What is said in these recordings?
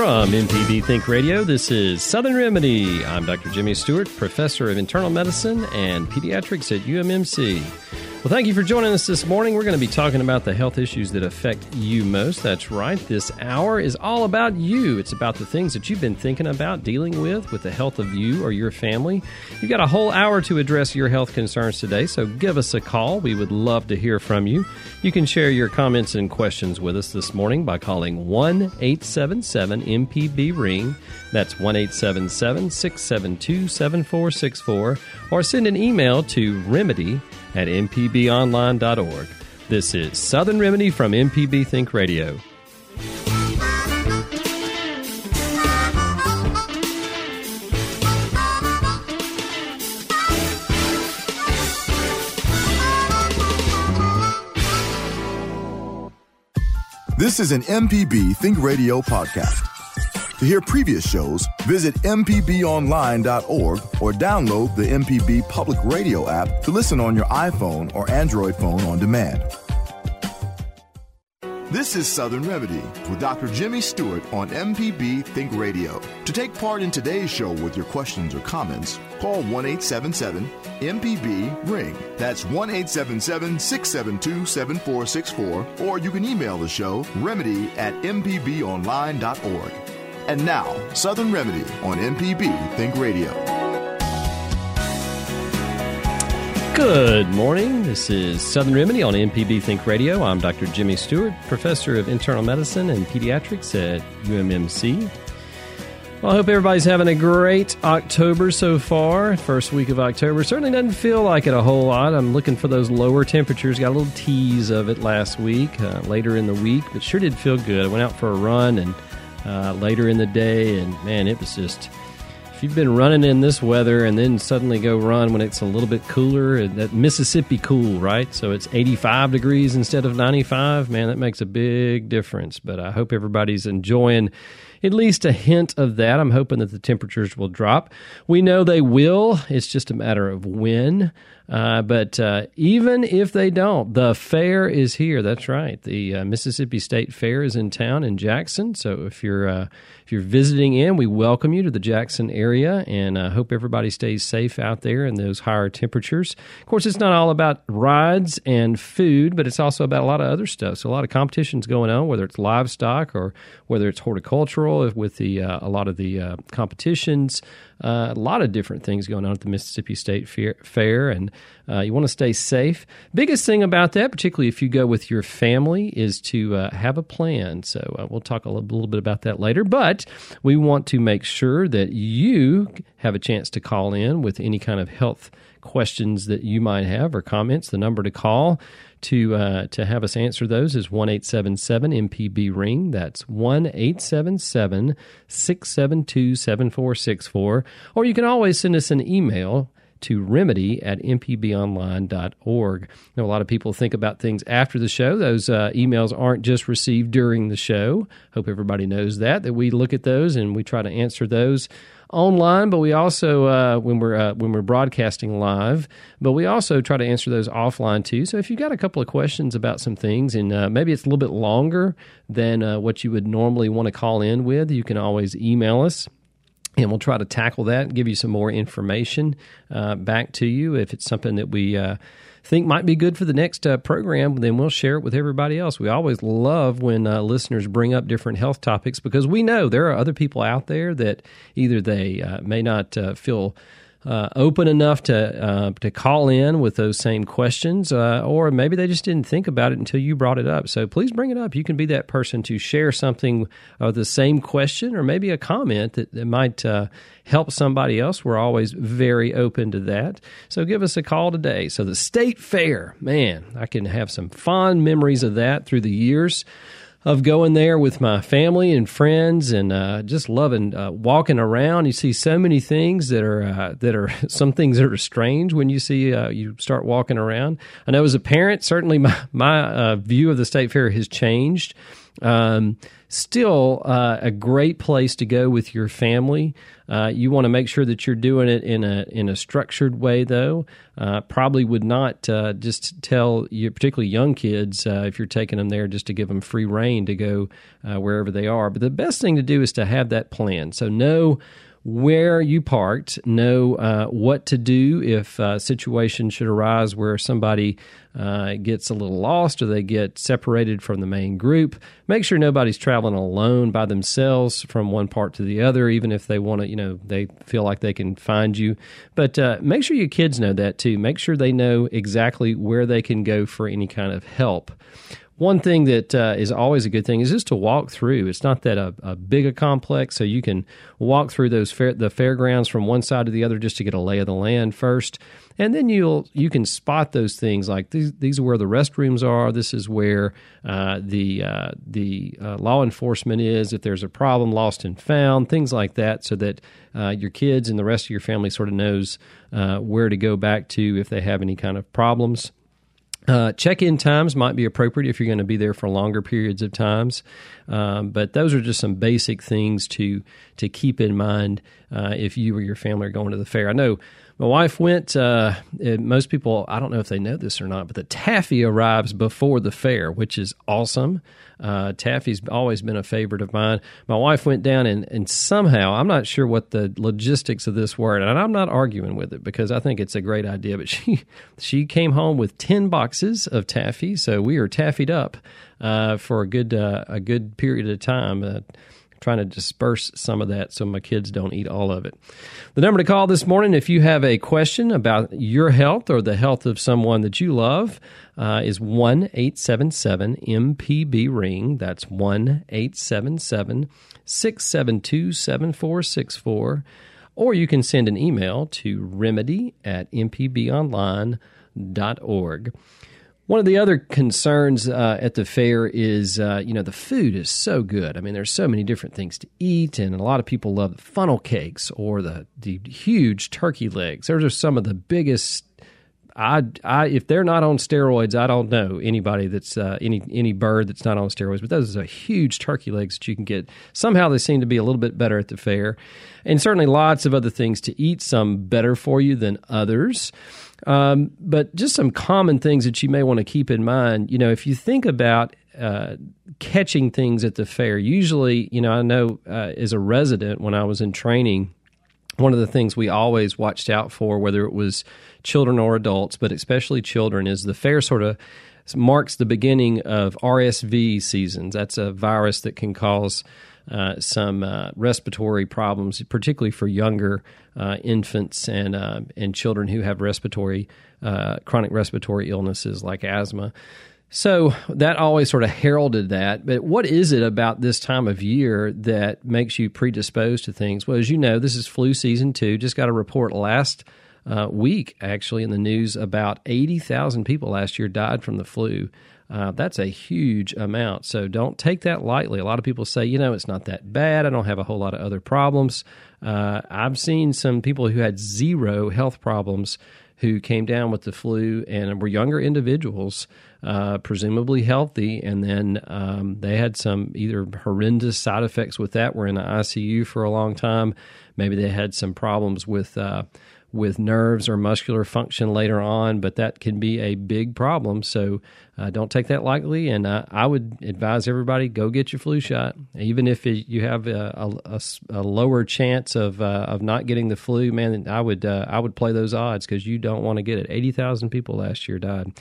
From MPB Think Radio, this is Southern Remedy. I'm Dr. Jimmy Stewart, professor of internal medicine and pediatrics at UMMC. Well, thank you for joining us this morning. We're going to be talking about the health issues that affect you most. That's right. This hour is all about you. It's about the things that you've been thinking about dealing with with the health of you or your family. You've got a whole hour to address your health concerns today, so give us a call. We would love to hear from you. You can share your comments and questions with us this morning by calling 1 877 MPB Ring. That's 1 877 672 7464, or send an email to remedy at mpbonline.org. This is Southern Remedy from MPB Think Radio. This is an MPB Think Radio podcast. To hear previous shows, visit MPBOnline.org or download the MPB Public Radio app to listen on your iPhone or Android phone on demand. This is Southern Remedy with Dr. Jimmy Stewart on MPB Think Radio. To take part in today's show with your questions or comments, call 1 877 MPB Ring. That's 1 877 672 7464, or you can email the show remedy at MPBOnline.org. And now, Southern Remedy on MPB Think Radio. Good morning. This is Southern Remedy on MPB Think Radio. I'm Dr. Jimmy Stewart, professor of internal medicine and pediatrics at UMMC. Well, I hope everybody's having a great October so far. First week of October certainly doesn't feel like it a whole lot. I'm looking for those lower temperatures. Got a little tease of it last week, uh, later in the week, but sure did feel good. I went out for a run and uh, later in the day, and man, it was just. If you've been running in this weather and then suddenly go run when it's a little bit cooler, that Mississippi cool, right? So it's 85 degrees instead of 95. Man, that makes a big difference. But I hope everybody's enjoying at least a hint of that. I'm hoping that the temperatures will drop. We know they will. It's just a matter of when. Uh, but uh, even if they don't, the fair is here. That's right. The uh, Mississippi State Fair is in town in Jackson. So if you're uh, you're visiting in, we welcome you to the Jackson area, and I hope everybody stays safe out there in those higher temperatures. Of course, it's not all about rides and food, but it's also about a lot of other stuff. So a lot of competitions going on, whether it's livestock or whether it's horticultural, with the uh, a lot of the uh, competitions. Uh, a lot of different things going on at the Mississippi State Fair, and uh, you want to stay safe. Biggest thing about that, particularly if you go with your family, is to uh, have a plan. So uh, we'll talk a little, little, bit about that later. But we want to make sure that you have a chance to call in with any kind of health questions that you might have or comments. The number to call to uh, to have us answer those is one eight seven seven MPB ring. That's one eight seven seven six seven two seven four six four. Or you can always send us an email to remedy at mpbonline.org. Now, a lot of people think about things after the show. Those uh, emails aren't just received during the show. Hope everybody knows that, that we look at those and we try to answer those online, but we also uh, when we're uh, when we're broadcasting live, but we also try to answer those offline too. So if you've got a couple of questions about some things, and uh, maybe it's a little bit longer than uh, what you would normally want to call in with, you can always email us and we'll try to tackle that and give you some more information uh, back to you if it's something that we uh, think might be good for the next uh, program, then we'll share it with everybody else. We always love when uh, listeners bring up different health topics because we know there are other people out there that either they uh, may not uh, feel uh, open enough to uh, to call in with those same questions, uh, or maybe they just didn't think about it until you brought it up. So please bring it up. You can be that person to share something of the same question, or maybe a comment that, that might uh, help somebody else. We're always very open to that. So give us a call today. So the state fair, man, I can have some fond memories of that through the years of going there with my family and friends and uh, just loving uh, walking around. You see so many things that are uh, that are some things that are strange when you see uh, you start walking around. I know as a parent, certainly my my uh, view of the state fair has changed. Um, still, uh, a great place to go with your family. Uh, you want to make sure that you're doing it in a in a structured way, though. Uh, probably would not uh, just tell you, particularly young kids, uh, if you're taking them there, just to give them free rein to go uh, wherever they are. But the best thing to do is to have that plan. So know where you parked, know uh, what to do if a situation should arise where somebody uh, gets a little lost or they get separated from the main group. Make sure nobody's traveling alone by themselves from one part to the other, even if they want to, you know, they feel like they can find you. But uh, make sure your kids know that too. Make sure they know exactly where they can go for any kind of help one thing that uh, is always a good thing is just to walk through. It's not that a, a big a complex, so you can walk through those fair, the fairgrounds from one side to the other just to get a lay of the land first, and then you'll you can spot those things like these. These are where the restrooms are. This is where uh, the uh, the uh, law enforcement is. If there's a problem, lost and found, things like that, so that uh, your kids and the rest of your family sort of knows uh, where to go back to if they have any kind of problems. Uh, check-in times might be appropriate if you're going to be there for longer periods of times, um, but those are just some basic things to to keep in mind uh, if you or your family are going to the fair. I know my wife went. Uh, most people, I don't know if they know this or not, but the taffy arrives before the fair, which is awesome. Uh, taffy's always been a favorite of mine. My wife went down and, and somehow, I'm not sure what the logistics of this were, and I'm not arguing with it because I think it's a great idea. But she she came home with ten boxes of taffy, so we are taffied up uh, for a good uh, a good period of time. Trying to disperse some of that so my kids don't eat all of it. The number to call this morning, if you have a question about your health or the health of someone that you love, uh, is 1 877 MPB Ring. That's 1 877 672 7464. Or you can send an email to remedy at mpbonline.org. One of the other concerns uh, at the fair is, uh, you know, the food is so good. I mean, there's so many different things to eat, and a lot of people love the funnel cakes or the the huge turkey legs. Those are some of the biggest. I, I, if they're not on steroids, I don't know anybody that's uh, any any bird that's not on steroids. But those are huge turkey legs that you can get. Somehow they seem to be a little bit better at the fair, and certainly lots of other things to eat. Some better for you than others. Um, but just some common things that you may want to keep in mind. You know, if you think about uh, catching things at the fair, usually, you know, I know uh, as a resident when I was in training, one of the things we always watched out for, whether it was children or adults, but especially children, is the fair sort of marks the beginning of RSV seasons. That's a virus that can cause uh, some uh, respiratory problems, particularly for younger uh, infants and uh, and children who have respiratory uh, chronic respiratory illnesses like asthma. So that always sort of heralded that. But what is it about this time of year that makes you predisposed to things? Well, as you know, this is flu season too. Just got a report last uh, week, actually, in the news about 80,000 people last year died from the flu. Uh, that's a huge amount. So don't take that lightly. A lot of people say, you know, it's not that bad. I don't have a whole lot of other problems. Uh, I've seen some people who had zero health problems who came down with the flu and were younger individuals, uh, presumably healthy, and then um, they had some either horrendous side effects with that, were in the ICU for a long time. Maybe they had some problems with uh, with nerves or muscular function later on, but that can be a big problem. So uh, don't take that lightly. And uh, I would advise everybody go get your flu shot, even if it, you have a, a, a, lower chance of uh, of not getting the flu. Man, I would uh, I would play those odds because you don't want to get it. Eighty thousand people last year died,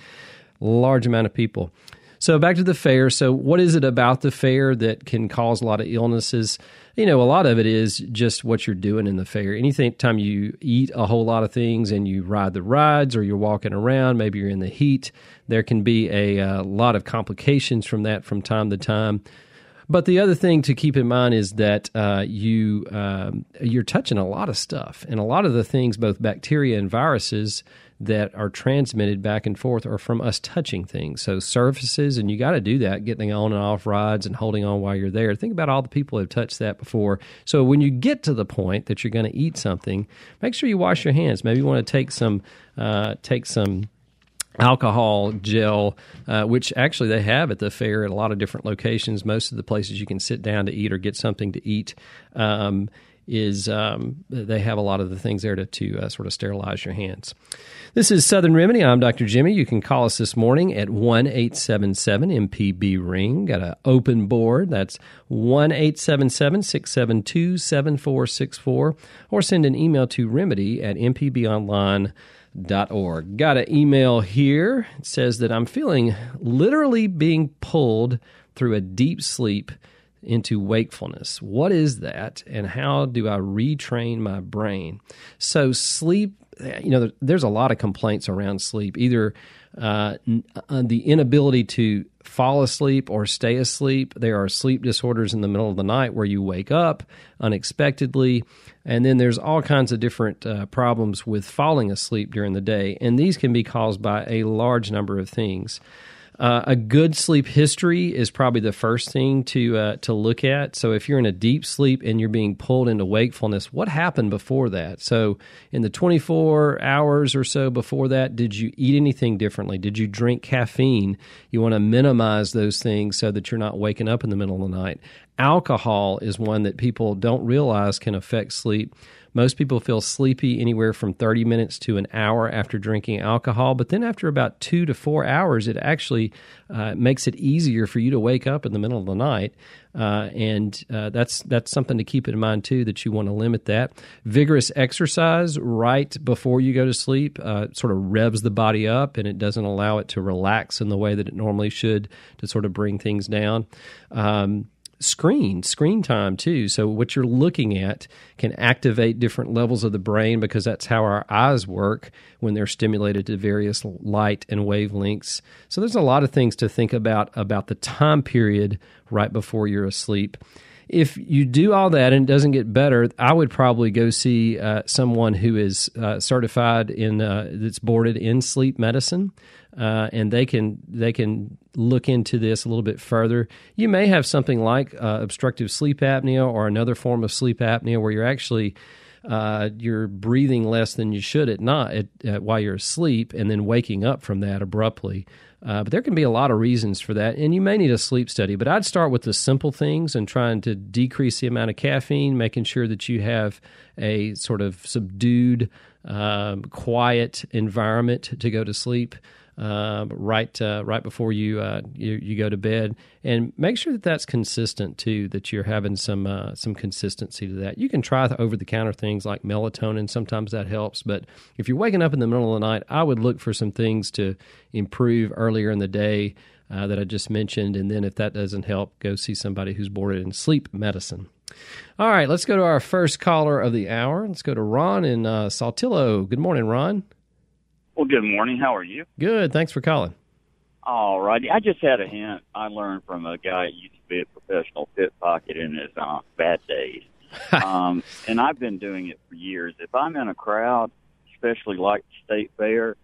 large amount of people. So back to the fair. So what is it about the fair that can cause a lot of illnesses? You know, a lot of it is just what you're doing in the fair. Anything time you eat a whole lot of things and you ride the rides or you're walking around, maybe you're in the heat, there can be a, a uh, lot of complications from that from time to time. But the other thing to keep in mind is that uh, you um, you're touching a lot of stuff, and a lot of the things, both bacteria and viruses, that are transmitted back and forth are from us touching things. So surfaces, and you got to do that, getting on and off rides and holding on while you're there. Think about all the people who have touched that before. So when you get to the point that you're going to eat something, make sure you wash your hands. Maybe you want to take some uh, take some alcohol gel, uh, which actually they have at the fair at a lot of different locations. Most of the places you can sit down to eat or get something to eat. Um, is um, they have a lot of the things there to, to uh, sort of sterilize your hands. This is Southern Remedy. I'm Dr. Jimmy. You can call us this morning at 1 877 MPB Ring. Got an open board. That's 1 877 672 7464. Or send an email to remedy at mpbonline.com org. Got an email here. It says that I'm feeling literally being pulled through a deep sleep into wakefulness. What is that, and how do I retrain my brain? So, sleep, you know, there's a lot of complaints around sleep, either uh, uh, the inability to fall asleep or stay asleep. There are sleep disorders in the middle of the night where you wake up unexpectedly. And then there's all kinds of different uh, problems with falling asleep during the day. And these can be caused by a large number of things. Uh, a good sleep history is probably the first thing to uh, to look at. So if you're in a deep sleep and you're being pulled into wakefulness, what happened before that? So in the 24 hours or so before that, did you eat anything differently? Did you drink caffeine? You want to minimize those things so that you're not waking up in the middle of the night. Alcohol is one that people don't realize can affect sleep. Most people feel sleepy anywhere from 30 minutes to an hour after drinking alcohol, but then after about two to four hours, it actually uh, makes it easier for you to wake up in the middle of the night. Uh, and uh, that's that's something to keep in mind too. That you want to limit that. Vigorous exercise right before you go to sleep uh, sort of revs the body up, and it doesn't allow it to relax in the way that it normally should to sort of bring things down. Um, screen screen time too. So what you're looking at can activate different levels of the brain because that's how our eyes work when they're stimulated to various light and wavelengths. So there's a lot of things to think about about the time period right before you're asleep. If you do all that and it doesn't get better, I would probably go see uh, someone who is uh, certified in uh, that's boarded in sleep medicine uh, and they can they can look into this a little bit further. You may have something like uh, obstructive sleep apnea or another form of sleep apnea where you're actually uh, you're breathing less than you should at night at, while you're asleep, and then waking up from that abruptly. Uh, but there can be a lot of reasons for that, and you may need a sleep study. But I'd start with the simple things and trying to decrease the amount of caffeine, making sure that you have a sort of subdued, um, quiet environment to go to sleep uh, right uh, right before you, uh, you, you go to bed, and make sure that that's consistent too. That you're having some uh, some consistency to that. You can try over the counter things like melatonin. Sometimes that helps, but if you're waking up in the middle of the night, I would look for some things to improve earlier in the day. Uh, that I just mentioned, and then if that doesn't help, go see somebody who's boarded in sleep medicine. All right, let's go to our first caller of the hour. Let's go to Ron in uh, Saltillo. Good morning, Ron. Well, good morning. How are you? Good. Thanks for calling. All righty. I just had a hint I learned from a guy who used to be a professional pickpocket in his uh, bad days. um, and I've been doing it for years. If I'm in a crowd, especially like the state fair,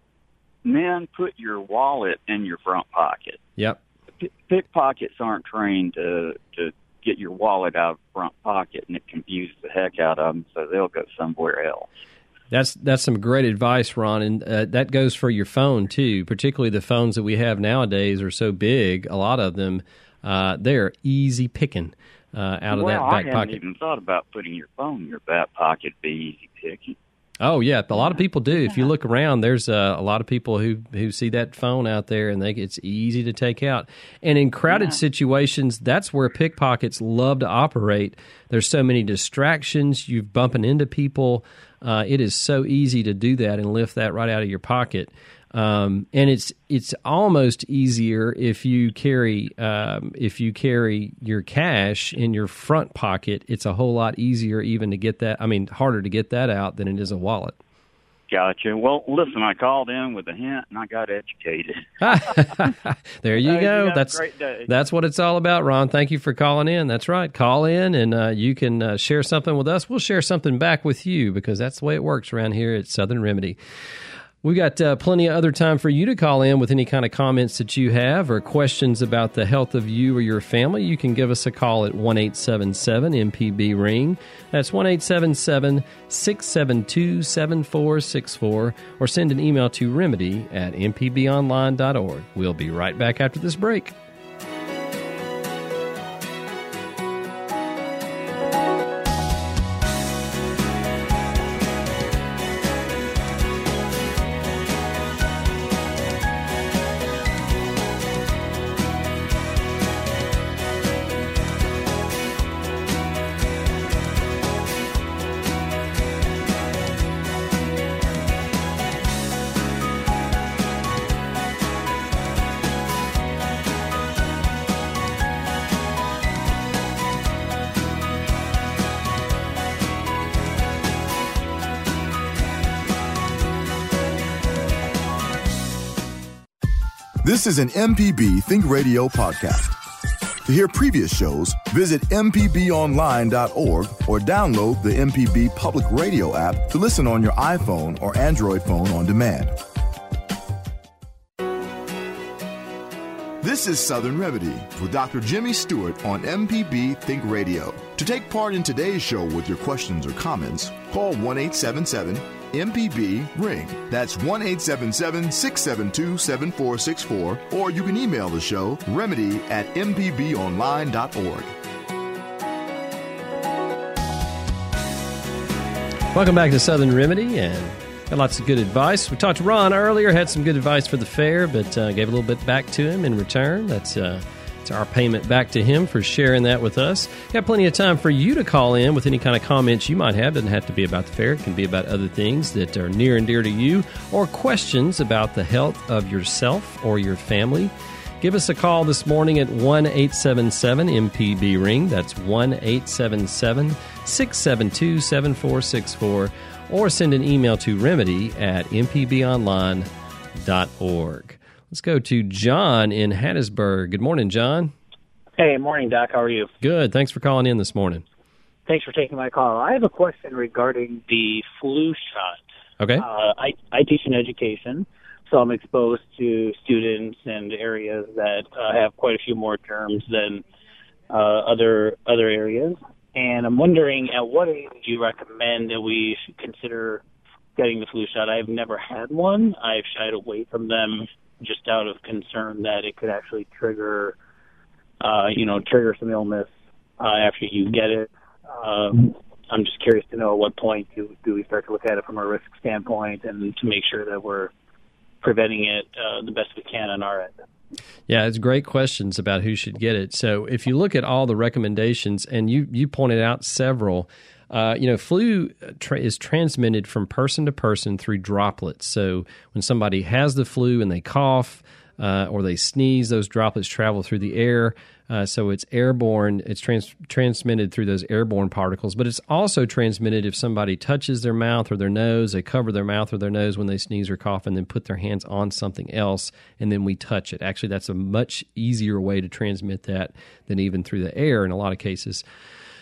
men put your wallet in your front pocket. Yep. P- pickpockets aren't trained to to get your wallet out of the front pocket, and it confuses the heck out of them, so they'll go somewhere else. That's that's some great advice, Ron, and uh, that goes for your phone too. Particularly the phones that we have nowadays are so big. A lot of them, uh, they're easy picking uh, out well, of that back I pocket. even thought about putting your phone in your back pocket. Be easy picking. Oh yeah, a lot of people do. If you look around, there's uh, a lot of people who who see that phone out there, and they it's easy to take out. And in crowded Yeah. situations, that's where pickpockets love to operate. There's so many distractions. You're bumping into people. Uh, it is so easy to do that and lift that right out of your pocket. Um, and it's it's almost easier if you carry um, if you carry your cash in your front pocket. It's a whole lot easier even to get that. I mean, harder to get that out than it is a wallet. Gotcha. Well, listen, I called in with a hint and I got educated. there you go. a that's that's what it's all about, Ron. Thank you for calling in. That's right. Call in and uh, you can uh, share something with us. We'll share something back with you because that's the way it works around here at Southern Remedy. We got uh, plenty of other time for you to call in with any kind of comments that you have or questions about the health of you or your family. You can give us a call at 1 877 MPB Ring. That's 1 877 672 7464 or send an email to remedy at mpbonline.org. We'll be right back after this break. This is an MPB Think Radio podcast. To hear previous shows, visit MPBOnline.org or download the MPB Public Radio app to listen on your iPhone or Android phone on demand. This is Southern Remedy with Dr. Jimmy Stewart on MPB Think Radio. To take part in today's show with your questions or comments, call 1 877 MPB Ring. That's 1 877 672 7464, or you can email the show remedy at mpbonline.org. Welcome back to Southern Remedy and got lots of good advice. We talked to Ron earlier, had some good advice for the fair, but uh, gave a little bit back to him in return. That's uh, it's our payment back to him for sharing that with us. Got plenty of time for you to call in with any kind of comments you might have. Doesn't have to be about the fair. It can be about other things that are near and dear to you or questions about the health of yourself or your family. Give us a call this morning at 1 877 MPB Ring. That's 1 877 672 7464. Or send an email to remedy at mpbonline.org. Let's go to John in Hattiesburg. Good morning, John. Hey, morning, Doc. How are you? Good. Thanks for calling in this morning. Thanks for taking my call. I have a question regarding the flu shot. Okay. Uh, I, I teach in education, so I'm exposed to students and areas that uh, have quite a few more germs than uh, other other areas. And I'm wondering, at what age do you recommend that we should consider getting the flu shot? I've never had one. I've shied away from them just out of concern that it could actually trigger, uh, you know, trigger some illness uh, after you get it. Um, I'm just curious to know at what point do, do we start to look at it from a risk standpoint and to make sure that we're preventing it uh, the best we can on our end. Yeah, it's great questions about who should get it. So if you look at all the recommendations, and you you pointed out several, uh, you know, flu tra- is transmitted from person to person through droplets. So when somebody has the flu and they cough uh, or they sneeze, those droplets travel through the air. Uh, so it's airborne. It's trans- transmitted through those airborne particles, but it's also transmitted if somebody touches their mouth or their nose. They cover their mouth or their nose when they sneeze or cough, and then put their hands on something else, and then we touch it. Actually, that's a much easier way to transmit that than even through the air in a lot of cases.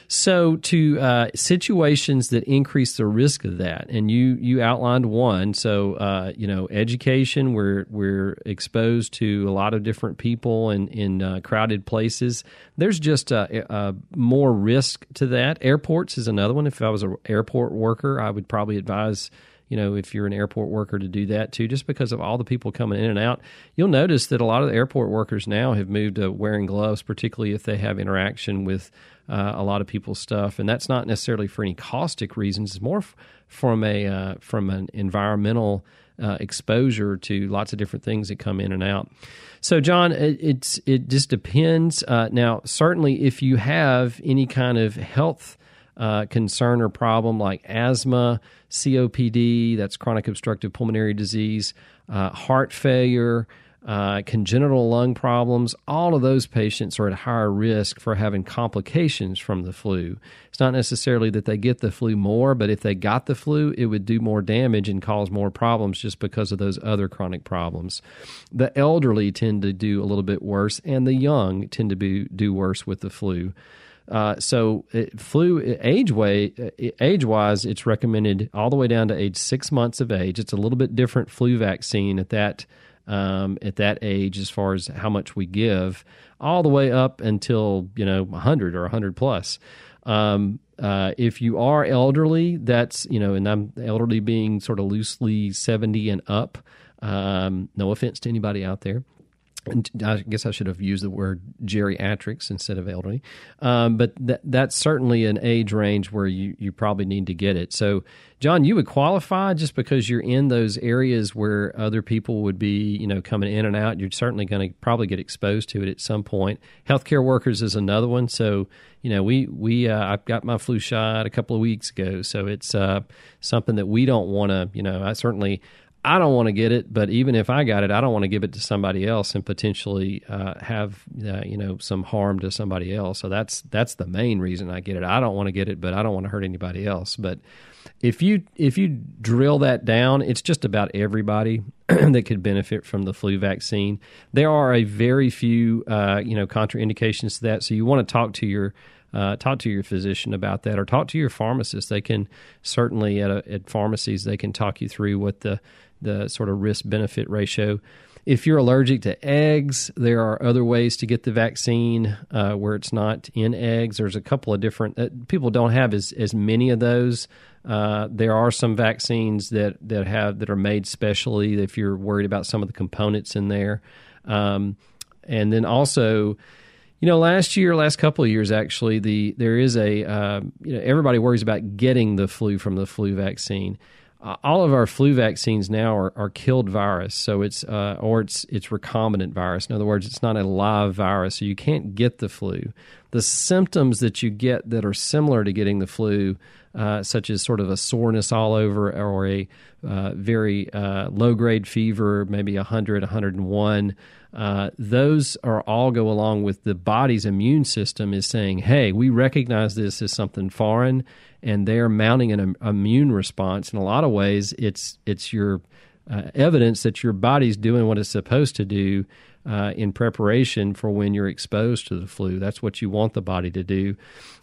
So, to uh, situations that increase the risk of that, and you you outlined one. So, uh, you know, education. We're we're exposed to a lot of different people in in uh, crowded places. There's just a, a more risk to that. Airports is another one. If I was an airport worker, I would probably advise you know, if you're an airport worker to do that too, just because of all the people coming in and out. You'll notice that a lot of the airport workers now have moved to wearing gloves, particularly if they have interaction with uh, a lot of people's stuff, and that's not necessarily for any caustic reasons. It's more f- from a uh, from an environmental uh, exposure to lots of different things that come in and out. So, John, it, it's it just depends. Uh, now, certainly, if you have any kind of health uh, concern or problem like asthma, COPD, that's chronic obstructive pulmonary disease, uh, heart failure, uh, congenital lung problems, all of those patients are at higher risk for having complications from the flu. It's not necessarily that they get the flu more, but if they got the flu, it would do more damage and cause more problems just because of those other chronic problems. The elderly tend to do a little bit worse, and the young tend to be, do worse with the flu. Uh, so it, flu age way age wise, it's recommended all the way down to age six months of age. It's a little bit different flu vaccine at that um, at that age as far as how much we give, all the way up until you know 100 or 100 plus. Um, uh, if you are elderly, that's you know, and I'm elderly being sort of loosely 70 and up. Um, no offense to anybody out there. I guess I should have used the word geriatrics instead of elderly, um, but that, that's certainly an age range where you, you probably need to get it. So, John, you would qualify just because you're in those areas where other people would be, you know, coming in and out. You're certainly going to probably get exposed to it at some point. Healthcare workers is another one. So, you know, we we uh, I got my flu shot a couple of weeks ago, so it's uh, something that we don't want to. You know, I certainly I don't want to get it, but even if I got it, I don't want to give it to somebody else and potentially uh, have uh, you know some harm to somebody else. So that's that's the main reason I get it. I don't want to get it, but I don't want to hurt anybody else. But if you if you drill that down, it's just about everybody that could benefit from the flu vaccine. There are a very few uh, you know contraindications to that, so you want to talk to your uh, talk to your physician about that or talk to your pharmacist. They can certainly at, a, at pharmacies they can talk you through what the the sort of risk benefit ratio. If you're allergic to eggs, there are other ways to get the vaccine uh, where it's not in eggs. There's a couple of different uh, people don't have as, as many of those. Uh, there are some vaccines that, that have that are made specially if you're worried about some of the components in there. Um, and then also, you know, last year, last couple of years, actually, the there is a uh, you know everybody worries about getting the flu from the flu vaccine uh, all of our flu vaccines now are, are killed virus, so it's uh, or it's it's recombinant virus. In other words, it's not a live virus, so you can't get the flu. The symptoms that you get that are similar to getting the flu, uh, such as sort of a soreness all over or a uh, very uh, low grade fever, maybe 100, 101. Uh, those are all go along with the body's immune system is saying, "Hey, we recognize this as something foreign, and they're mounting an immune response. In a lot of ways, it's it's your uh, evidence that your body's doing what it's supposed to do uh, in preparation for when you're exposed to the flu. That's what you want the body to do.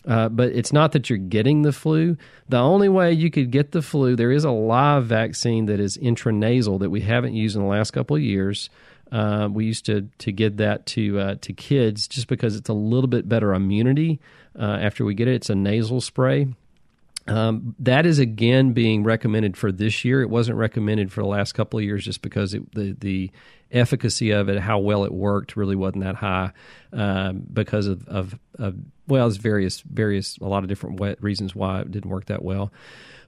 Uh, but it's not that you're getting the flu. The only way you could get the flu, there is a live vaccine that is intranasal that we haven't used in the last couple of years. Uh, we used to to give that to uh, to kids just because it's a little bit better immunity uh, after we get it. It's a nasal spray. Um, that is again being recommended for this year. It wasn't recommended for the last couple of years just because it, the the efficacy of it, how well it worked, really wasn't that high um, because of, of, of well, there's various various a lot of different reasons why it didn't work that well.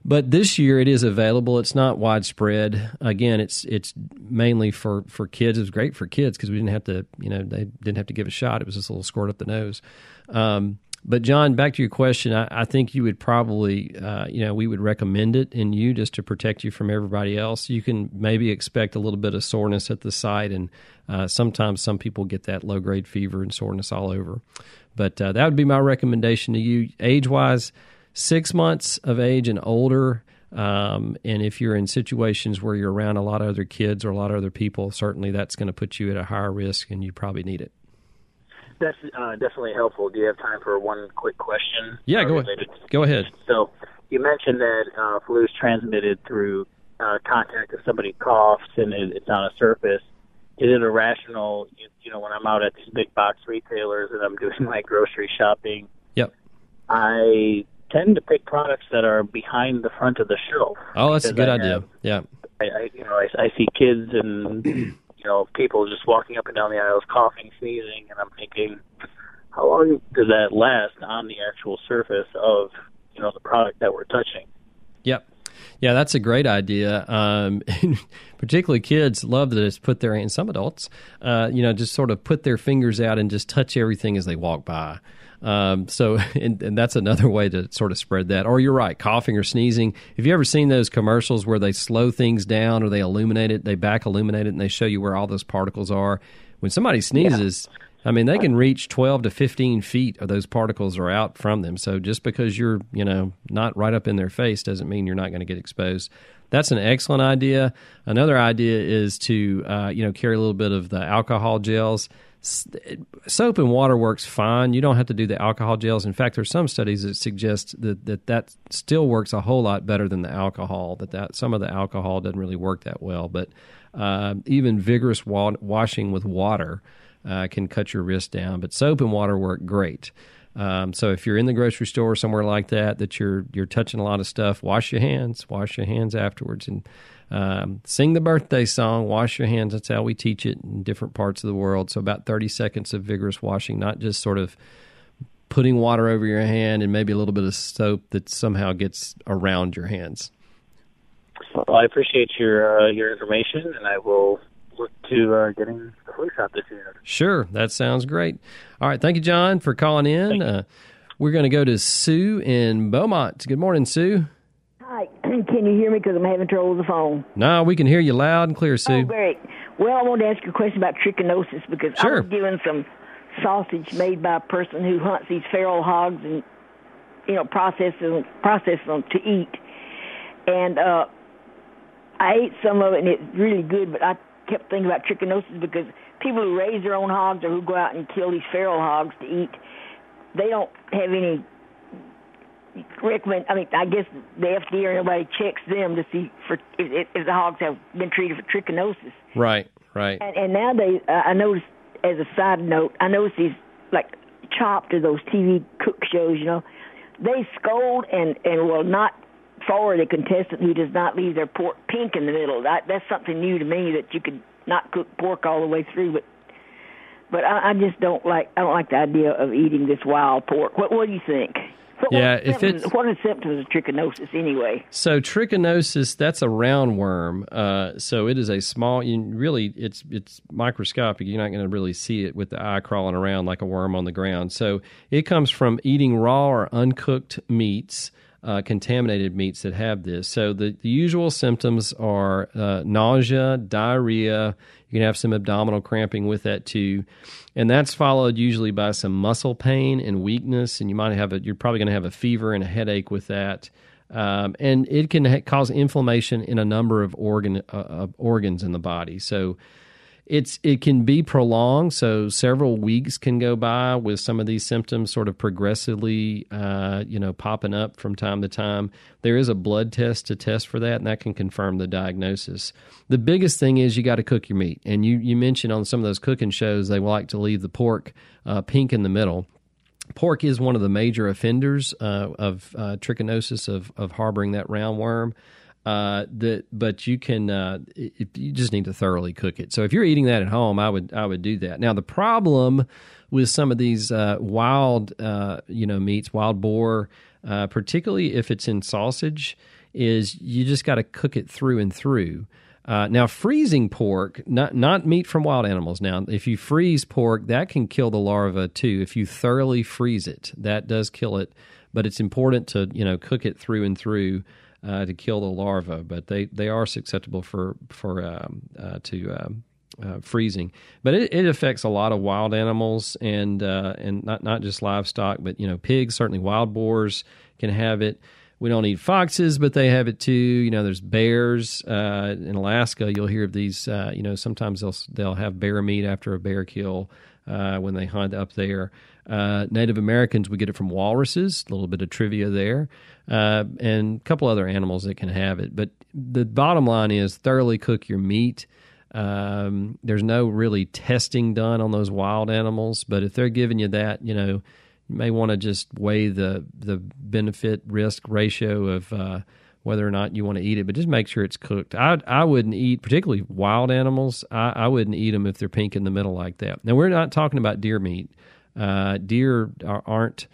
But this year it is available. It's not widespread. Again, it's it's mainly for, for kids. It was great for kids because we didn't have to you know they didn't have to give a shot. It was just a little squirt up the nose. Um, but John, back to your question, I, I think you would probably, uh, you know, we would recommend it in you just to protect you from everybody else. You can maybe expect a little bit of soreness at the site, and uh, sometimes some people get that low grade fever and soreness all over. But uh, that would be my recommendation to you, age wise, six months of age and older. Um, and if you're in situations where you're around a lot of other kids or a lot of other people, certainly that's going to put you at a higher risk, and you probably need it. That's uh, definitely helpful. Do you have time for one quick question? Yeah, go ahead. Go ahead. So you mentioned that uh, flu is transmitted through uh, contact if somebody coughs and it's on a surface. Is it irrational? You, you know, when I'm out at these big box retailers and I'm doing my grocery shopping, yep, I tend to pick products that are behind the front of the shelf. Oh, that's a good I idea. Have, yeah, I, I you know I, I see kids and you know, people just walking up and down the aisles, coughing, sneezing, and I'm thinking, how long does that last on the actual surface of, you know, the product that we're touching? Yep. Yeah, that's a great idea. Um, particularly kids love to just put their and some adults, uh, you know, just sort of put their fingers out and just touch everything as they walk by. Um, so, and, and, that's another way to sort of spread that. Or you're right, coughing or sneezing. Have you ever seen those commercials where they slow things down or they illuminate it, they back illuminate it, and they show you where all those particles are? When somebody sneezes, yeah. I mean, they can reach 12 to 15 feet of those particles are out from them. So just because you're, you know, not right up in their face doesn't mean you're not going to get exposed. That's an excellent idea. Another idea is to, uh, you know, carry a little bit of the alcohol gels soap and water works fine. You don't have to do the alcohol gels. In fact, there's some studies that suggest that that, that still works a whole lot better than the alcohol. That that some of the alcohol doesn't really work that well. But uh, even vigorous wa- washing with water uh, can cut your wrist down. But soap and water work great. Um, so if you're in the grocery store somewhere like that, that you're you're touching a lot of stuff, wash your hands. Wash your hands afterwards and um, sing the birthday song, wash your hands. That's how we teach it in different parts of the world. So, about 30 seconds of vigorous washing, not just sort of putting water over your hand and maybe a little bit of soap that somehow gets around your hands. Well, I appreciate your uh, your information, and I will look to uh, getting the flu shot this year. Sure, that sounds great. All right, thank you, John, for calling in. Uh, we're going to go to Sue in Beaumont. Good morning, Sue. Hi, can you hear me? Because I'm having trouble with the phone. No, we can hear you loud and clear, Sue. Oh, great. Well, I wanted to ask you a question about trichinosis because sure. I was given some sausage made by a person who hunts these feral hogs and you know processes them, processes them to eat, and uh, I ate some of it and it's really good. But I kept thinking about trichinosis because people who raise their own hogs or who go out and kill these feral hogs to eat, they don't have any recommend. I mean, I guess the FDA or nobody checks them to see for if, if the hogs have been treated for trichinosis. Right, right. And, and nowadays, uh, I noticed as a side note, I noticed these like chopped to those TV cook shows. You know, they scold and and will not forward a contestant who does not leave their pork pink in the middle. That that's something new to me that you could not cook pork all the way through, but but I, I just don't like I don't like the idea of eating this wild pork. What what do you think? What, yeah, what if symptoms, it's what are symptoms of trichinosis anyway? So trichinosis, that's a roundworm. Uh, so it is a small. You really, it's it's microscopic. You're not going to really see it with the eye crawling around like a worm on the ground. So it comes from eating raw or uncooked meats. Uh, contaminated meats that have this. So the, the usual symptoms are uh, nausea, diarrhea. You can have some abdominal cramping with that too, and that's followed usually by some muscle pain and weakness. And you might have a, you're probably going to have a fever and a headache with that. Um, and it can ha- cause inflammation in a number of organ uh, organs in the body. So it's it can be prolonged, so several weeks can go by with some of these symptoms sort of progressively, uh, you know, popping up from time to time. There is a blood test to test for that, and that can confirm the diagnosis. The biggest thing is you got to cook your meat, and you you mentioned on some of those cooking shows they like to leave the pork uh, pink in the middle pork is one of the major offenders uh, of uh, trichinosis of, of harboring that roundworm. Uh, that, but you can uh, you just need to thoroughly cook it. So if you're eating that at home, I would I would do that. Now the problem with some of these uh, wild uh, you know meats, wild boar, uh, particularly if it's in sausage, is you just got to cook it through and through. Uh, now, freezing pork, not not meat from wild animals. Now, if you freeze pork, that can kill the larva too. If you thoroughly freeze it, that does kill it. But it's important to you know cook it through and through uh, to kill the larva, but they, they are susceptible for for um, uh, to um, uh, freezing. But it, it, affects a lot of wild animals and uh, and not not just livestock, but you know pigs. Certainly, wild boars can have it. We don't eat foxes, but they have it too. You know, there's bears uh, in Alaska. You'll hear of these. Uh, you know, sometimes they'll they'll have bear meat after a bear kill when they hunt up there. Uh, Native Americans, we get it from walruses. A little bit of trivia there, uh, and a couple other animals that can have it. But the bottom line is thoroughly cook your meat. Um, there's no really testing done on those wild animals, but if they're giving you that, you know, you may want to just weigh the the benefit risk ratio of uh, whether or not you want to eat it. But just make sure it's cooked. I I wouldn't eat particularly wild animals. I, I wouldn't eat them if they're pink in the middle like that. Now we're not talking about deer meat. Uh, deer aren't,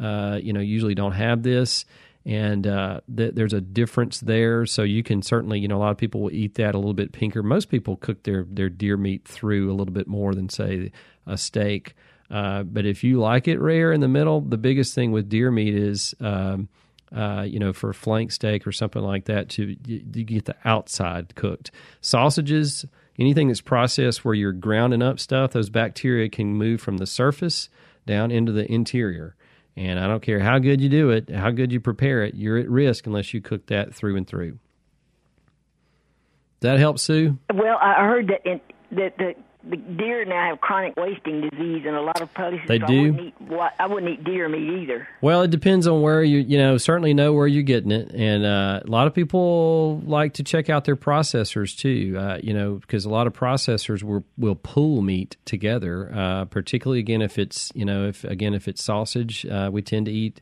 uh, you know, usually don't have this, and uh, th- there's a difference there. So you can certainly, you know, a lot of people will eat that a little bit pinker. Most people cook their their deer meat through a little bit more than say a steak. Uh, but if you like it rare in the middle, the biggest thing with deer meat is. Um, uh, you know, for a flank steak or something like that, to you get the outside cooked. Sausages, anything that's processed where you're grounding up stuff, those bacteria can move from the surface down into the interior. And I don't care how good you do it, how good you prepare it, you're at risk unless you cook that through and through. That help, Sue? Well, I heard that in, that the the deer now have chronic wasting disease in a lot of places. They so do? I wouldn't, eat, I wouldn't eat deer meat either. Well, it depends on where you you know certainly know where you're getting it, and uh, a lot of people like to check out their processors too. Uh, you know, because a lot of processors will will pull meat together, uh, particularly again if it's you know if again if it's sausage, uh, we tend to eat.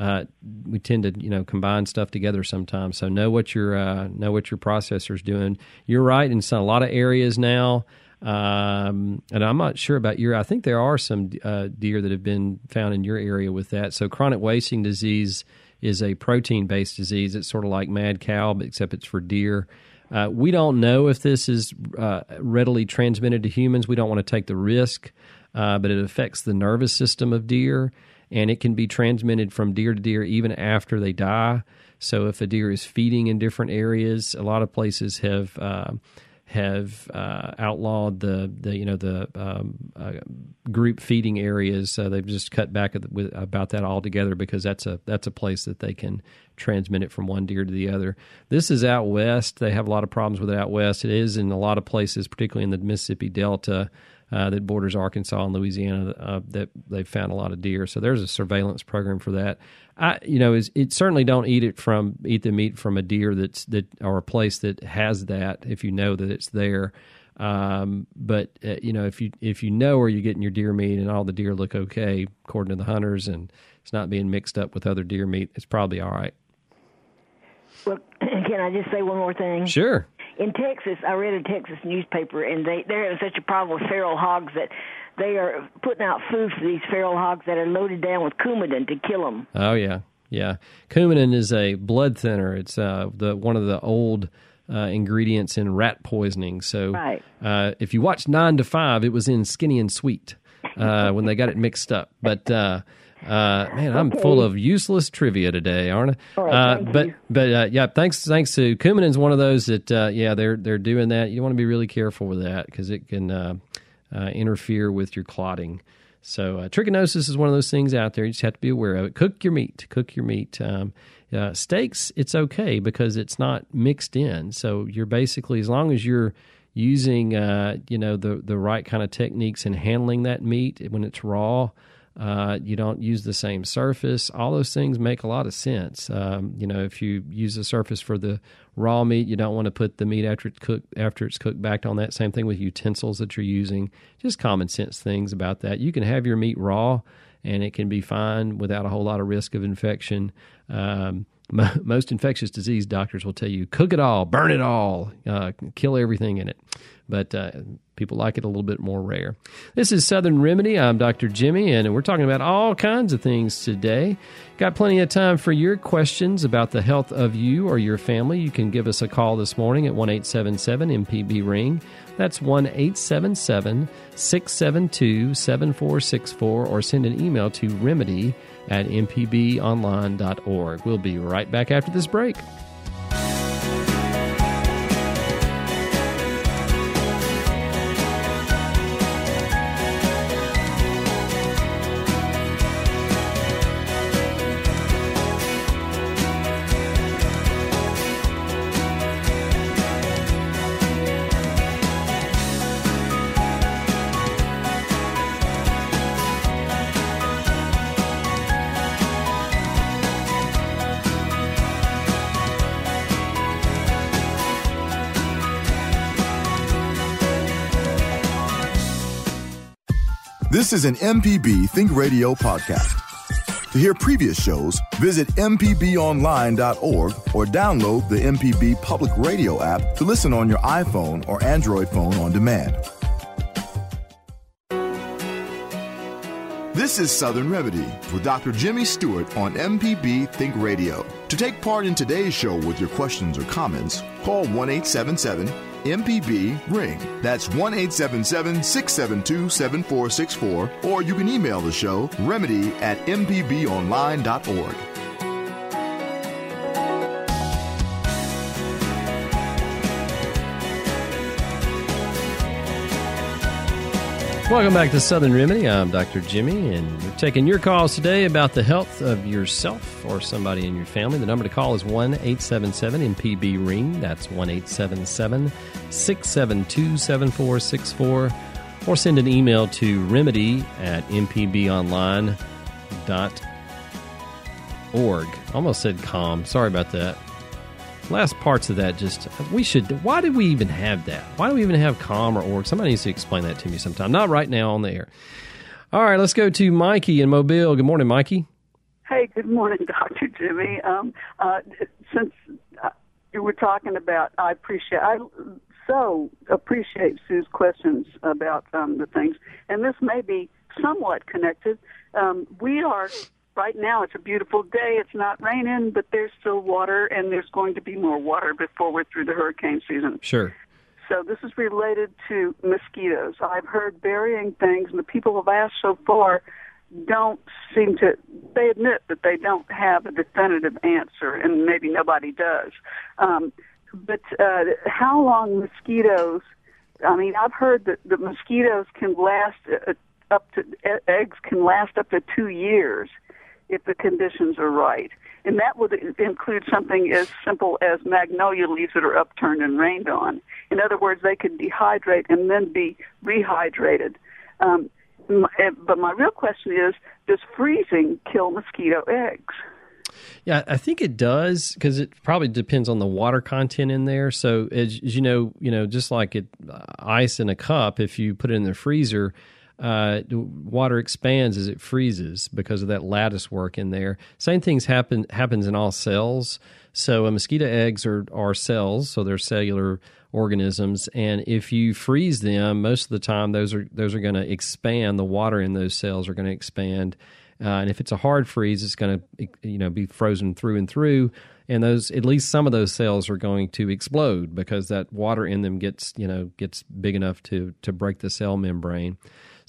Uh, we tend to you know combine stuff together sometimes. So know what your uh, know what your processor's doing. You're right in some, a lot of areas now. Um, and I'm not sure about your. I think there are some uh, deer that have been found in your area with that. So chronic wasting disease is a protein-based disease. It's sort of like mad cow, except it's for deer. Uh, we don't know if this is uh, readily transmitted to humans. We don't want to take the risk, uh, but it affects the nervous system of deer, and it can be transmitted from deer to deer even after they die. So if a deer is feeding in different areas, a lot of places have uh, have uh, outlawed the, the you know the um, uh, group feeding areas. They've just cut back with, about that altogether because that's a that's a place that they can transmit it from one deer to the other. This is out west. They have a lot of problems with it out west. It is in a lot of places, particularly in the Mississippi Delta. Uh, that borders Arkansas and Louisiana, uh, that they've found a lot of deer. So there's a surveillance program for that. I, you know, is it certainly don't eat it from eat the meat from a deer that's that or a place that has that if you know that it's there. Um, but uh, you know, if you if you know where you're getting your deer meat and all the deer look okay according to the hunters and it's not being mixed up with other deer meat, it's probably all right. Well, can I just say one more thing? Sure. In Texas, I read a Texas newspaper, and they they're having such a problem with feral hogs that they are putting out food for these feral hogs that are loaded down with coumadin to kill them. Oh yeah, yeah. Coumadin is a blood thinner. It's uh, the one of the old uh, ingredients in rat poisoning. So Right. uh, if you watch Nine to Five, it was in Skinny and Sweet uh, when they got it mixed up. But uh, uh, man, I'm full of useless trivia today, aren't I? Right, uh, but you. but uh, yeah, thanks thanks to Coumadin's one of those that uh, yeah they're they're doing that. You want to be really careful with that because it can uh, interfere with your clotting. So uh, trichinosis is one of those things out there. You just have to be aware of it. Cook your meat. Cook your meat. Um, uh, steaks, it's okay because it's not mixed in. So you're basically as long as you're using uh, you know the the right kind of techniques in handling that meat when it's raw. Uh, you don't use the same surface. All those things make a lot of sense. Um, you know, if you use a surface for the raw meat, you don't want to put the meat after it's cooked after it's cooked back on that. Same thing with utensils that you're using. Just common sense things about that. You can have your meat raw, and it can be fine without a whole lot of risk of infection. Um, most infectious disease doctors will tell you cook it all, burn it all, uh, kill everything in it. But uh, people like it a little bit more rare. This is Southern Remedy. I'm Dr. Jimmy, and we're talking about all kinds of things today. Got plenty of time for your questions about the health of you or your family. You can give us a call this morning at 1 877 MPB Ring. That's 1 877 672 7464, or send an email to remedy at mpbonline.org. We'll be right back after this break. This is an MPB Think Radio podcast. To hear previous shows, visit MPBOnline.org or download the MPB Public Radio app to listen on your iPhone or Android phone on demand. This is Southern Remedy with Dr. Jimmy Stewart on MPB Think Radio. To take part in today's show with your questions or comments, call 1 877 MPB Ring. That's 1 877 672 7464, or you can email the show remedy at mpbonline.org. Welcome back to Southern Remedy. I'm Dr. Jimmy, and we're taking your calls today about the health of yourself or somebody in your family. The number to call is 1 877 MPB Ring. That's 1 877 672 7464. or send an email to remedy at mpbonline.org. Almost said com. Sorry about that. Last parts of that just, we should, why did we even have that? Why do we even have com or org? Somebody needs to explain that to me sometime. Not right now on the air. All right, let's go to Mikey in Mobile. Good morning, Mikey. Hey, good morning, Dr. Jimmy. Um, uh, since uh, you were talking about, I appreciate, I so appreciate Sue's questions about um, the things, and this may be somewhat connected. Um, we are right now. It's a beautiful day. It's not raining, but there's still water, and there's going to be more water before we're through the hurricane season. Sure. So this is related to mosquitoes. I've heard varying things, and the people have asked so far don't seem to. They admit that they don't have a definitive answer, and maybe nobody does. Um, but uh, how long mosquitoes? I mean, I've heard that the mosquitoes can last uh, up to eggs can last up to two years if the conditions are right. And that would include something as simple as magnolia leaves that are upturned and rained on. In other words, they could dehydrate and then be rehydrated. Um, but my real question is, does freezing kill mosquito eggs? Yeah, I think it does because it probably depends on the water content in there. So as, as, you know, you know, just like it, uh, ice in a cup, if you put it in the freezer, uh, water expands as it freezes because of that lattice work in there. Same things happen happens in all cells. So uh, mosquito eggs are, are cells, so they're cellular organisms, and if you freeze them, most of the time those are those are going to expand. The water in those cells are going to expand, uh, and if it's a hard freeze, it's going to you know be frozen through and through. And those, at least some of those cells are going to explode because that water in them gets, you know, gets big enough to to break the cell membrane.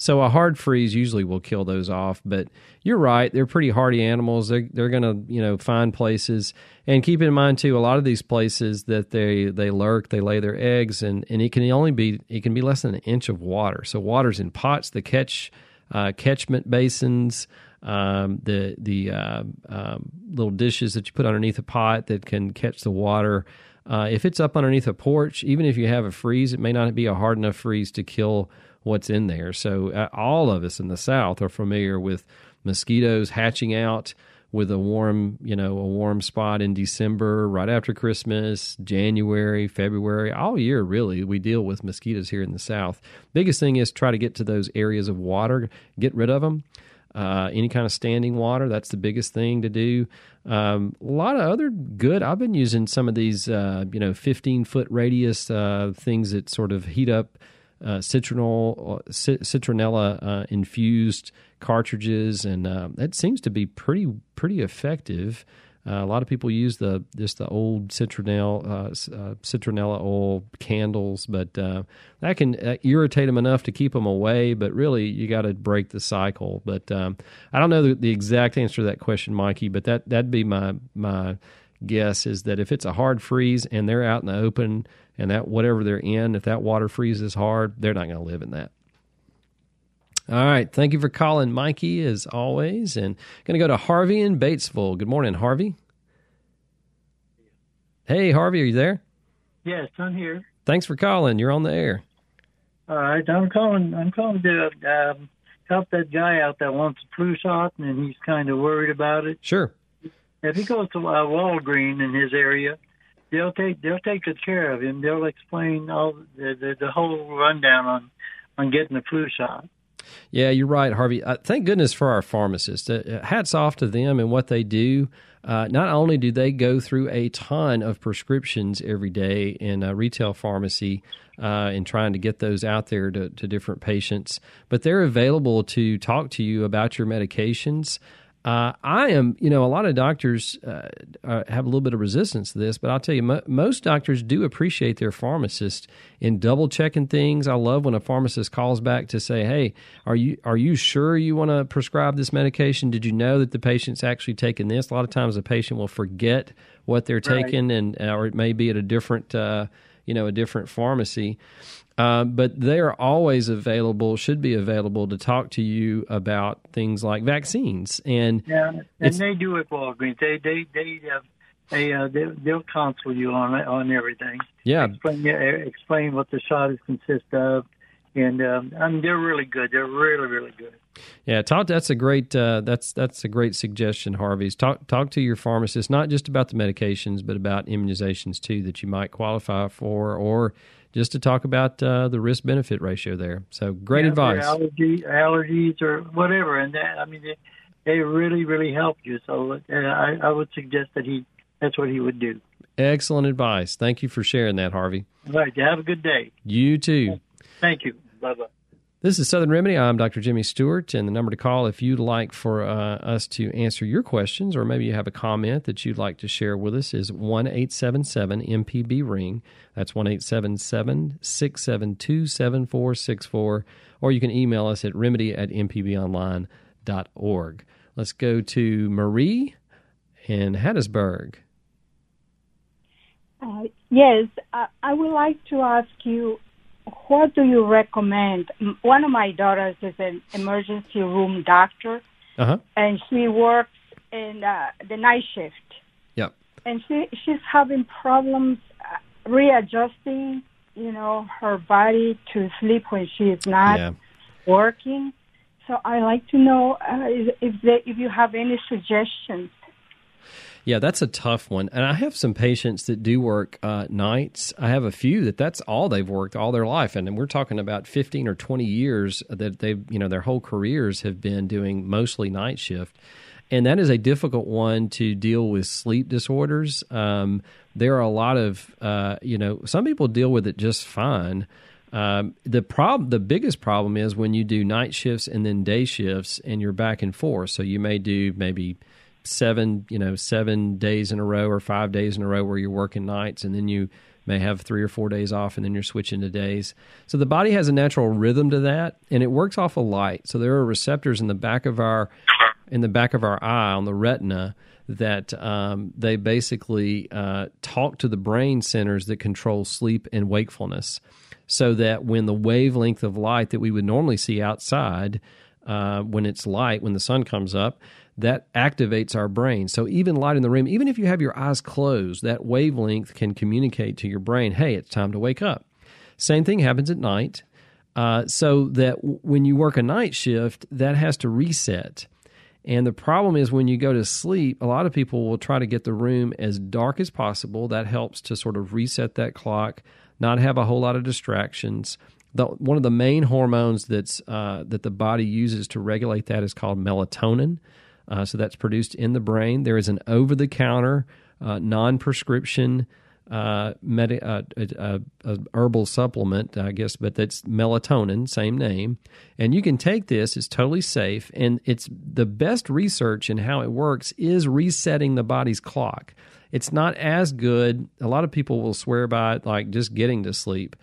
So a hard freeze usually will kill those off. But you're right; they're pretty hardy animals. They're they're going to you know find places. And keep in mind too, a lot of these places that they they lurk, they lay their eggs, and and it can only be it can be less than an inch of water. So water's in pots, the catch uh, catchment basins. Um, the the uh, um, little dishes that you put underneath a pot that can catch the water. Uh, if it's up underneath a porch, even if you have a freeze, it may not be a hard enough freeze to kill what's in there. So uh, all of us in the South are familiar with mosquitoes hatching out with a warm, you know, a warm spot in December, right after Christmas, January, February, all year really. We deal with mosquitoes here in the South. Biggest thing is try to get to those areas of water, get rid of them. Uh, any kind of standing water, that's the biggest thing to do. Um, a lot of other good. I've been using some of these, uh, you know, 15 foot radius uh, things that sort of heat up uh, citronal, citronella uh, infused cartridges, and uh, that seems to be pretty pretty effective. Uh, a lot of people use the just the old citronella uh, uh, citronella oil candles, but that can irritate them enough to keep them away. But really, you got to break the cycle. But um, I don't know the, the, exact answer to that question, Mikey. But that that'd be my my guess is that if it's a hard freeze and they're out in the open and that whatever they're in, if that water freezes hard, they're not going to live in that. All right. Thank you for calling, Mikey, as always. And going to go to Harvey in Batesville. Good morning, Harvey. Hey, Harvey, are you there? Yes, I'm here. Thanks for calling. You're on the air. All right. I'm calling. I'm calling to um, help that guy out that wants a flu shot, and he's kind of worried about it. Sure. If he goes to uh, Walgreen in his area, they'll take they'll take good care of him. They'll explain all the the, the whole rundown on on getting the flu shot. Yeah, you're right, Harvey. Uh, thank goodness for our pharmacists. Uh, hats off to them and what they do. Uh, not only do they go through a ton of prescriptions every day in a retail pharmacy uh, and trying to get those out there to, to different patients, but they're available to talk to you about your medications. Uh, I am, you know, a lot of doctors uh, uh, have a little bit of resistance to this, but I'll tell you, mo- most doctors do appreciate their pharmacist in double checking things. I love when a pharmacist calls back to say, "Hey, are you are you sure you want to prescribe this medication? Did you know that the patient's actually taking this?" A lot of times, the patient will forget what they're right. taking, and or it may be at a different, uh, you know, a different pharmacy. Uh, but they are always available, should be available to talk to you about things like vaccines. And yeah, and they do it, Walgreens. They they they uh, they, uh, they they'll counsel you on on everything. Yeah, explain explain what the shot is consist of. And um, I mean they're really good. They're really really good. Yeah, talk. That's a great. Uh, that's that's a great suggestion, Harvey's. Talk talk to your pharmacist not just about the medications, but about immunizations too that you might qualify for, or just to talk about uh, the risk benefit ratio there. So great yeah, advice. Allergy, allergies or whatever, and that, I mean they, they really really help you. So uh, I, I would suggest that he that's what he would do. Excellent advice. Thank you for sharing that, Harvey. All right. You have a good day. You too. Thank you. Bye bye. This is Southern Remedy. I'm Dr. Jimmy Stewart, and the number to call if you'd like for uh, us to answer your questions, or maybe you have a comment that you'd like to share with us, is one eight seven seven MPB ring. That's one eight seven seven six seven two seven four six four, or you can email us at remedy at mpbonline.org. Let's go to Marie in Hattiesburg. Uh, yes, I, I would like to ask you what do you recommend? One of my daughters is an emergency room doctor, uh-huh. and she works in uh, the night shift. Yep. And she she's having problems uh, readjusting, you know, her body to sleep when she is not Yeah. working. So I like to know uh, if if, they, if you have any suggestions. Yeah, that's a tough one. And I have some patients that do work uh, nights. I have a few that that's all they've worked all their life, and we're talking about fifteen or twenty years that they've you know their whole careers have been doing mostly night shift. And that is a difficult one to deal with sleep disorders. Um, there are a lot of, uh, you know, some people deal with it just fine. Um, the problem, the biggest problem is when you do night shifts and then day shifts, and you're back and forth. So you may do maybe seven, you know, seven days in a row or five days in a row where you're working nights, and then you may have three or four days off, and then you're switching to days. So the body has a natural rhythm to that, and it works off of light. So there are receptors in the back of our in the back of our eye on the retina that um, they basically uh, talk to the brain centers that control sleep and wakefulness so that when the wavelength of light that we would normally see outside uh, when it's light when the sun comes up that activates our brain so even light in the room even if you have your eyes closed that wavelength can communicate to your brain hey it's time to wake up same thing happens at night uh, so that w- when you work a night shift that has to reset and the problem is when you go to sleep, a lot of people will try to get the room as dark as possible. That helps to sort of reset that clock, not have a whole lot of distractions. The, one of the main hormones that's uh, that the body uses to regulate that is called melatonin. Uh, so that's produced in the brain. There is an over-the-counter, uh, non-prescription uh, medi- uh, uh, uh, herbal supplement, I guess, but that's melatonin, same name. And you can take this; it's totally safe, and it's the best research in how it works is resetting the body's clock. It's not as good. A lot of people will swear by it, like just getting to sleep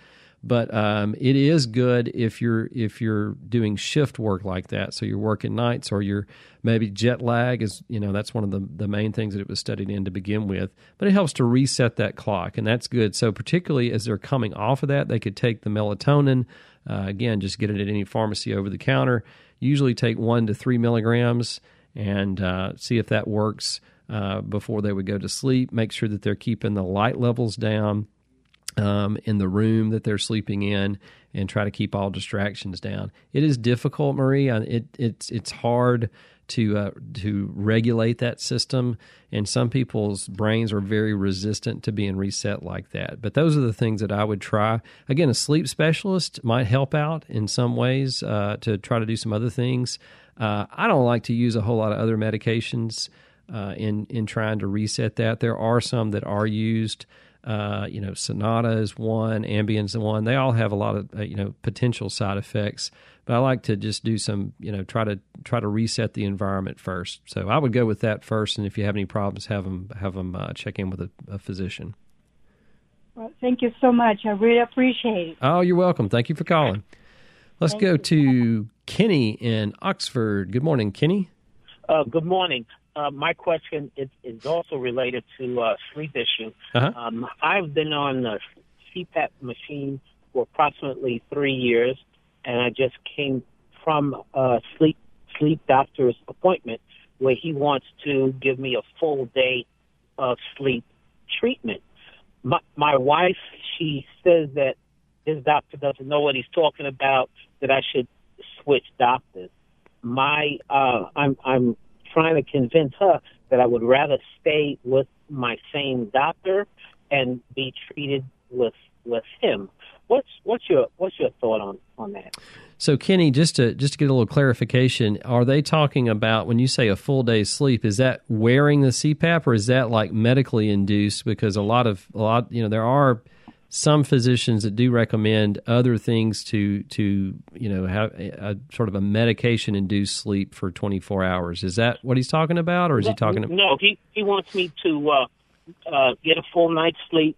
but um, it is good if you're if you're doing shift work like that. So you're working nights, or you're maybe jet lag is you know that's one of the the main things that it was studied in to begin with. But it helps to reset that clock, and that's good. So particularly as they're coming off of that, they could take the melatonin. Uh, again, just get it at any pharmacy over the counter. Usually take one to three milligrams and uh, see if that works uh, before they would go to sleep. Make sure that they're keeping the light levels down um, in the room that they're sleeping in and try to keep all distractions down. It is difficult, Marie. It, it's it's hard to uh, to regulate that system, and some people's brains are very resistant to being reset like that. But those are the things that I would try. Again, a sleep specialist might help out in some ways uh, to try to do some other things. Uh, I don't like to use a whole lot of other medications uh, in in trying to reset that. There are some that are used. Uh, you know, Sonata is one, Ambien's one. They all have a lot of uh, you know potential side effects. But I like to just do some, you know, try to try to reset the environment first. So I would go with that first, and if you have any problems, have them have them uh, check in with a, a physician. Well, thank you so much. I really appreciate it. Oh, you're welcome. Thank you for calling. Let's Thank go you. to Kenny in Oxford. Good morning, Kenny. Uh, good morning. Uh, my question is, is also related to uh, sleep issue. Uh-huh. Um, I've been on the CPAP machine for approximately three years, and I just came from a sleep sleep doctor's appointment where he wants to give me a full day of sleep treatment. My, my wife, she says that his doctor doesn't know what he's talking about, that I should switch doctors. My, uh, I'm, I'm trying to convince her that I would rather stay with my same doctor and be treated with with him. What's what's your what's your thought on on that? So Kenny, just to just to get a little clarification, are they talking about when you say a full day's sleep? Is that wearing the CPAP or is that like medically induced? Because a lot of a lot you know there are some physicians that do recommend other things to to you know have a, a sort of a medication induced sleep for 24 hours. Is that what he's talking about, or is no, he talking? About- no, he he wants me to uh, uh, get a full night's sleep,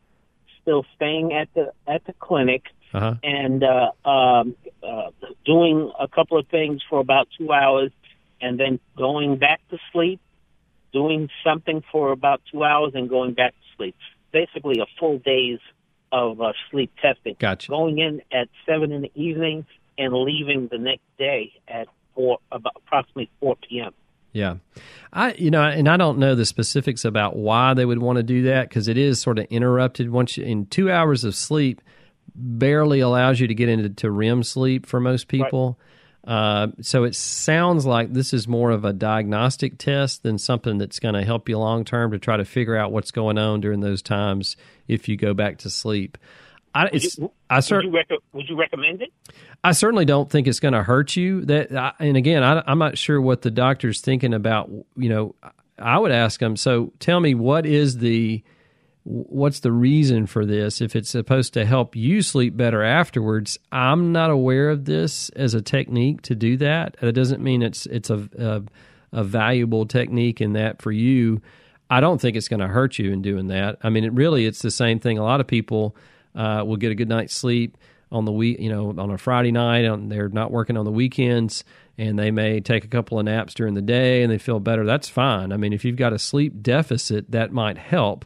still staying at the at the clinic, uh-huh. and uh, um, uh, doing a couple of things for about two hours, and then going back to sleep, doing something for about two hours, and going back to sleep. Basically, a full day's of uh, sleep testing. Gotcha. Going in at seven in the evening and leaving the next day at four, about approximately four p.m. Yeah, I you know, and I don't know the specifics about why they would want to do that because it is sort of interrupted once you, in two hours of sleep barely allows you to get into REM sleep for most people. Right. Uh, so it sounds like this is more of a diagnostic test than something that's going to help you long term to try to figure out what's going on during those times if you go back to sleep. I, would, you, I cer- would, you rec- would, you recommend it? I certainly don't think it's going to hurt you. That, I, and again, I, I'm not sure what the doctor's thinking about. You know, I would ask them. So, tell me, what is the what's the reason for this? If it's supposed to help you sleep better afterwards i'm not aware of this as a technique to do that. That doesn't mean it's it's a, a, a valuable technique in that for you. I don't think it's going to hurt you in doing that. I mean it really it's the same thing. A lot of people uh, will get a good night's sleep on the week you know on a friday night and they're not working on the weekends and they may take a couple of naps during the day and they feel better. That's fine. I mean if you've got a sleep deficit that might help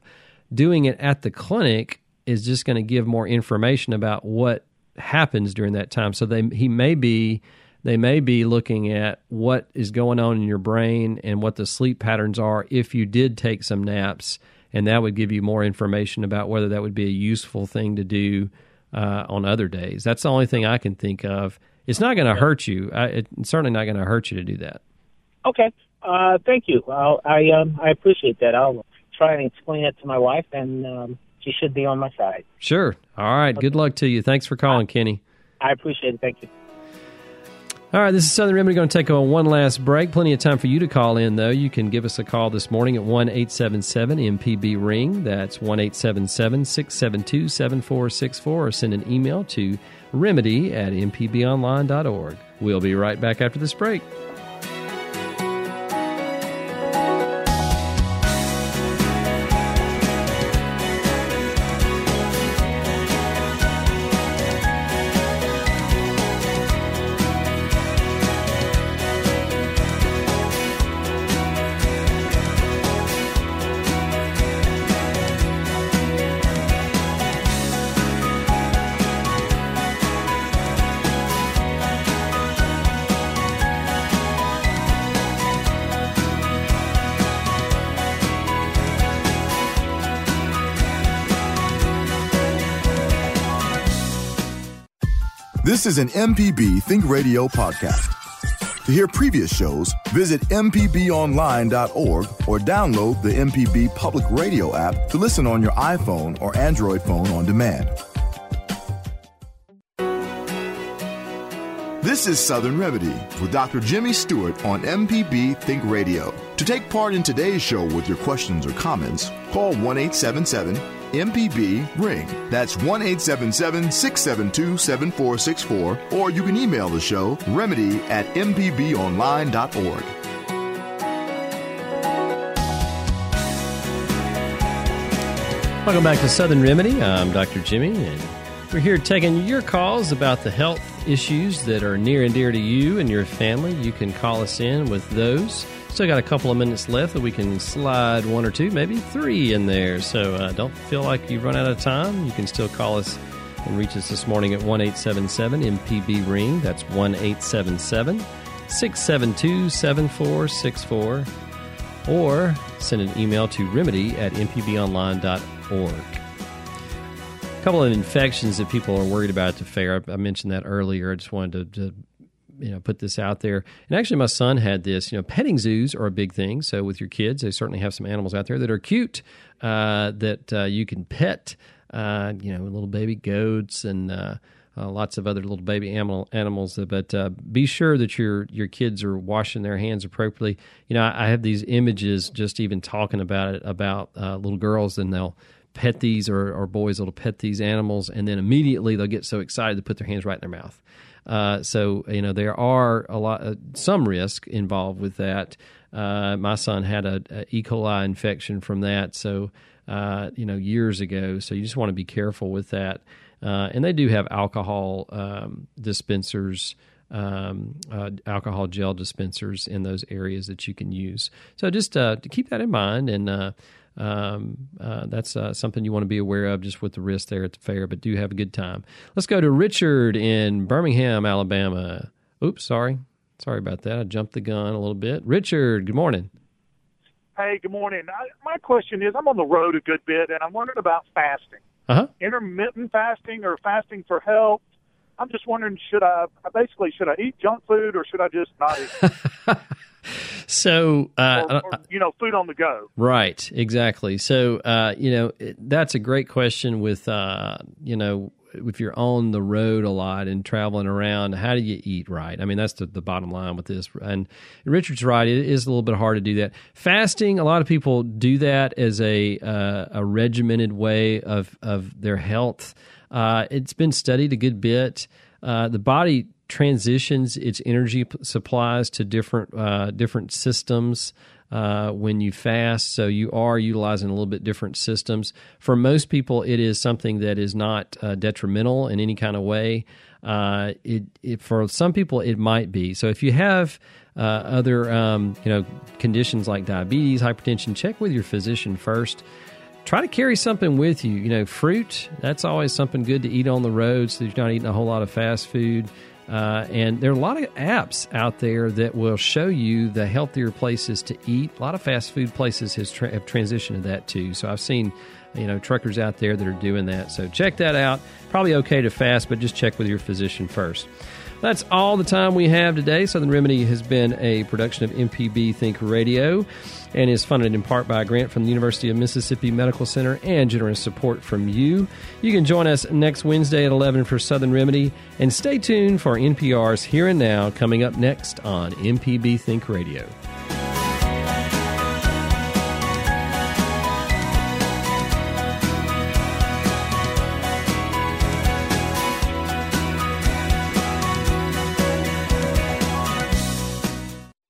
doing it at the clinic is just going to give more information about what happens during that time. So they he may be they may be looking at what is going on in your brain and what the sleep patterns are if you did take some naps, and that would give you more information about whether that would be a useful thing to do uh, on other days. That's the only thing I can think of. It's not going to hurt you. I, it's certainly not going to hurt you to do that. Okay. Uh, thank you. I'll, I um, I appreciate that. I'll try and explain it to my wife, and um, she should be on my side. Sure. All right. Okay. Good luck to you. Thanks for calling, Kenny. I appreciate it. Thank you. All right, this is Southern Remedy going to take on one last break. Plenty of time for you to call in, though. You can give us a call this morning at 1 877 MPB Ring. That's 1 877 672 7464, or send an email to remedy at mpbonline.org. We'll be right back after this break. This is an MPB Think Radio podcast. To hear previous shows, visit MPBOnline.org or download the MPB Public Radio app to listen on your iPhone or Android phone on demand. This is Southern Remedy with Dr. Jimmy Stewart on MPB Think Radio. To take part in today's show with your questions or comments, call 1 877 MPB Ring. That's 1 877 672 7464, or you can email the show remedy at mpbonline.org. Welcome back to Southern Remedy. I'm Dr. Jimmy, and we're here taking your calls about the health issues that are near and dear to you and your family. You can call us in with those. Still got a couple of minutes left that we can slide one or two, maybe three in there. So uh, don't feel like you've run out of time. You can still call us and reach us this morning at 1 877 MPB Ring. That's 1 877 672 7464. Or send an email to remedy at mpbonline.org. A couple of infections that people are worried about at the fair. I, I mentioned that earlier. I just wanted to, to you know put this out there. And actually, my son had this. You know, petting zoos are a big thing. So with your kids, they certainly have some animals out there that are cute uh, that uh, you can pet. Uh, you know, little baby goats and. Uh, uh, lots of other little baby animal animals, but uh, be sure that your your kids are washing their hands appropriately. You know, I, I have these images just even talking about it about little girls, and they'll pet these or, or boys that'll pet these animals, and then immediately they'll get so excited to put their hands right in their mouth. Uh, so you know there are a lot, uh, some risk involved with that. Uh, my son had a, a, E. coli infection from that, so uh, you know years ago. So you just want to be careful with that. Uh, and they do have alcohol um, dispensers. Um, uh, alcohol gel dispensers in those areas that you can use. So just to keep that in mind, and um, uh, that's uh, something you want to be aware of just with the risk there at the fair, but do have a good time. Let's go to Richard in Birmingham, Alabama. Oops, sorry. Sorry about that. I jumped the gun a little bit. Richard, good morning. Hey, good morning. I, my question is I'm on the road a good bit, and I'm wondering about fasting. Uh-huh. Intermittent fasting or fasting for health. I'm just wondering, should I basically should I eat junk food or should I just not eat? So, uh, or, or, you know, food on the go. Right, exactly. So, uh, you know, that's a great question. With uh, you know, if you're on the road a lot and traveling around, how do you eat right? I mean, that's the, the bottom line with this. And Richard's right; it is a little bit hard to do that. Fasting, a lot of people do that as a uh, a regimented way of of their health. Uh, it's been studied a good bit. Uh, the body transitions its energy supplies to different uh, different systems uh, when you fast. So you are utilizing a little bit different systems. For most people, it is something that is not uh, detrimental in any kind of way. Uh, it, it, for some people, it might be. So if you have uh, other um, you know conditions like diabetes, hypertension, check with your physician first try to carry something with you. You know, fruit, that's always something good to eat on the road so you're not eating a whole lot of fast food. Uh, and there are a lot of apps out there that will show you the healthier places to eat. A lot of fast food places has tra- have transitioned to that too. So I've seen, you know, truckers out there that are doing that. So check that out. Probably okay to fast, but just check with your physician first. That's all the time we have today. Southern Remedy has been a production of MPB Think Radio and is funded in part by a grant from the University of Mississippi Medical Center and generous support from you. You can join us next Wednesday at 11 for Southern Remedy, and stay tuned for NPR's Here and Now coming up next on MPB Think Radio.